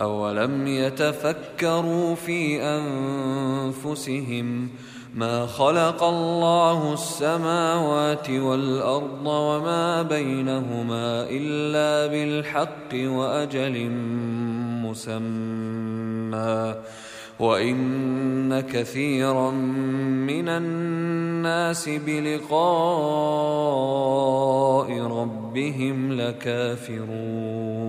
أولم يتفكروا في أنفسهم ما خلق الله السماوات والأرض وما بينهما إلا بالحق وأجل مسمى وإن كثيرا من الناس بلقاء ربهم لكافرون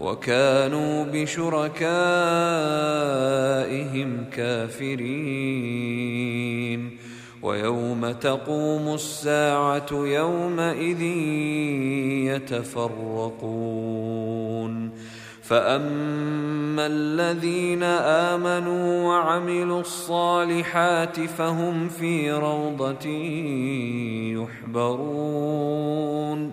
وكانوا بشركائهم كافرين. ويوم تقوم الساعة يومئذ يتفرقون. فأما الذين آمنوا وعملوا الصالحات فهم في روضة يحبرون.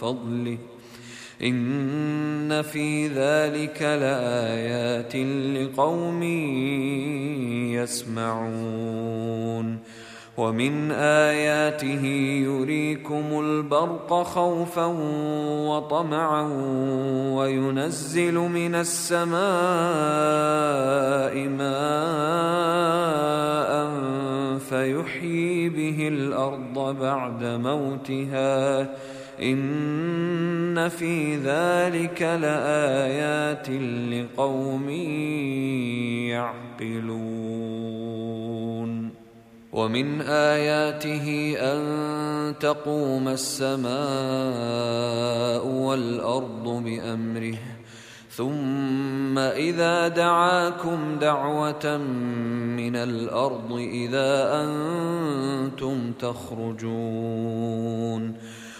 فضله. إن في ذلك لآيات لقوم يسمعون. ومن آياته يريكم البرق خوفا وطمعا وينزل من السماء ماء فيحيي به الأرض بعد موتها ۖ. إن في ذلك لآيات لقوم يعقلون. ومن آياته أن تقوم السماء والأرض بأمره ثم إذا دعاكم دعوة من الأرض إذا أنتم تخرجون.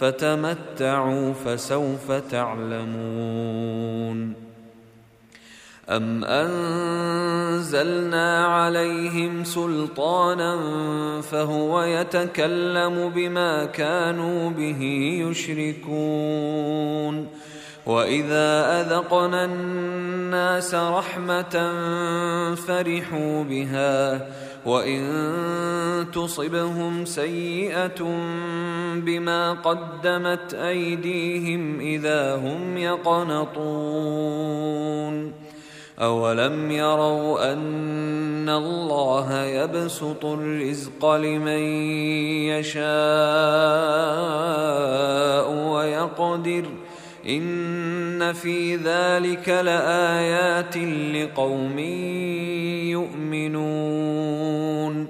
فتمتعوا فسوف تعلمون أم أنزلنا عليهم سلطانا فهو يتكلم بما كانوا به يشركون واذا اذقنا الناس رحمه فرحوا بها وان تصبهم سيئه بما قدمت ايديهم اذا هم يقنطون اولم يروا ان الله يبسط الرزق لمن يشاء ويقدر ان في ذلك لايات لقوم يؤمنون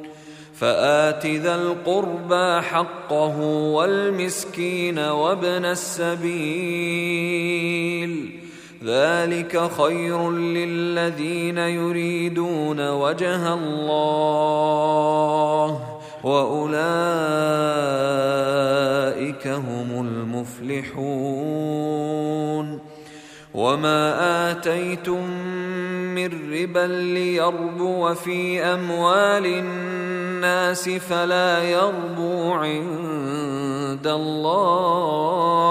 فات ذا القربى حقه والمسكين وابن السبيل ذلك خير للذين يريدون وجه الله وأولئك هم المفلحون. وما آتيتم من ربا ليربو في أموال الناس فلا يربو عند الله.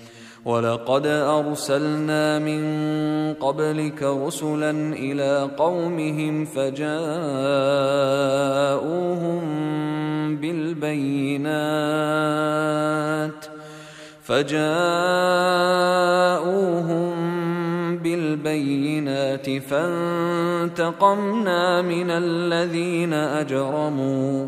ولقد ارسلنا من قبلك رسلا إلى قومهم فجاءوهم بالبينات فجاءوهم بالبينات فانتقمنا من الذين اجرموا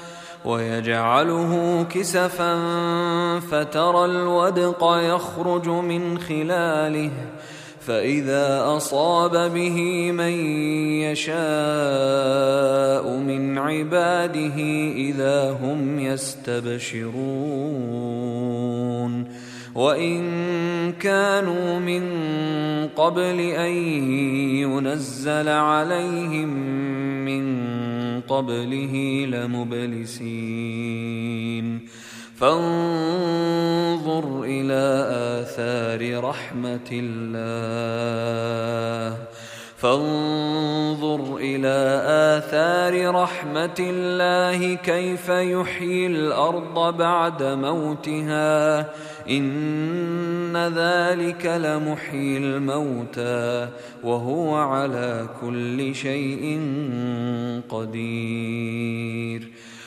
ويجعله كسفا فترى الودق يخرج من خلاله فإذا أصاب به من يشاء من عباده إذا هم يستبشرون. وإن كانوا من قبل أن ينزل عليهم من قبله لمبلسين. فانظر إلى آثار رحمة الله. فانظر إلى آثار رحمة الله كيف يحيي الأرض بعد موتها. إن ذلك لمحيي الموتى وهو على كل شيء قدير.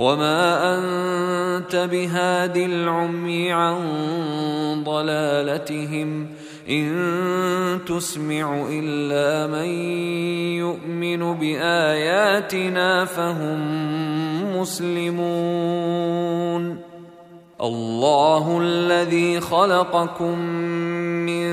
وما انت بهاد العمي عن ضلالتهم ان تسمع الا من يؤمن باياتنا فهم مسلمون الله الذي خلقكم من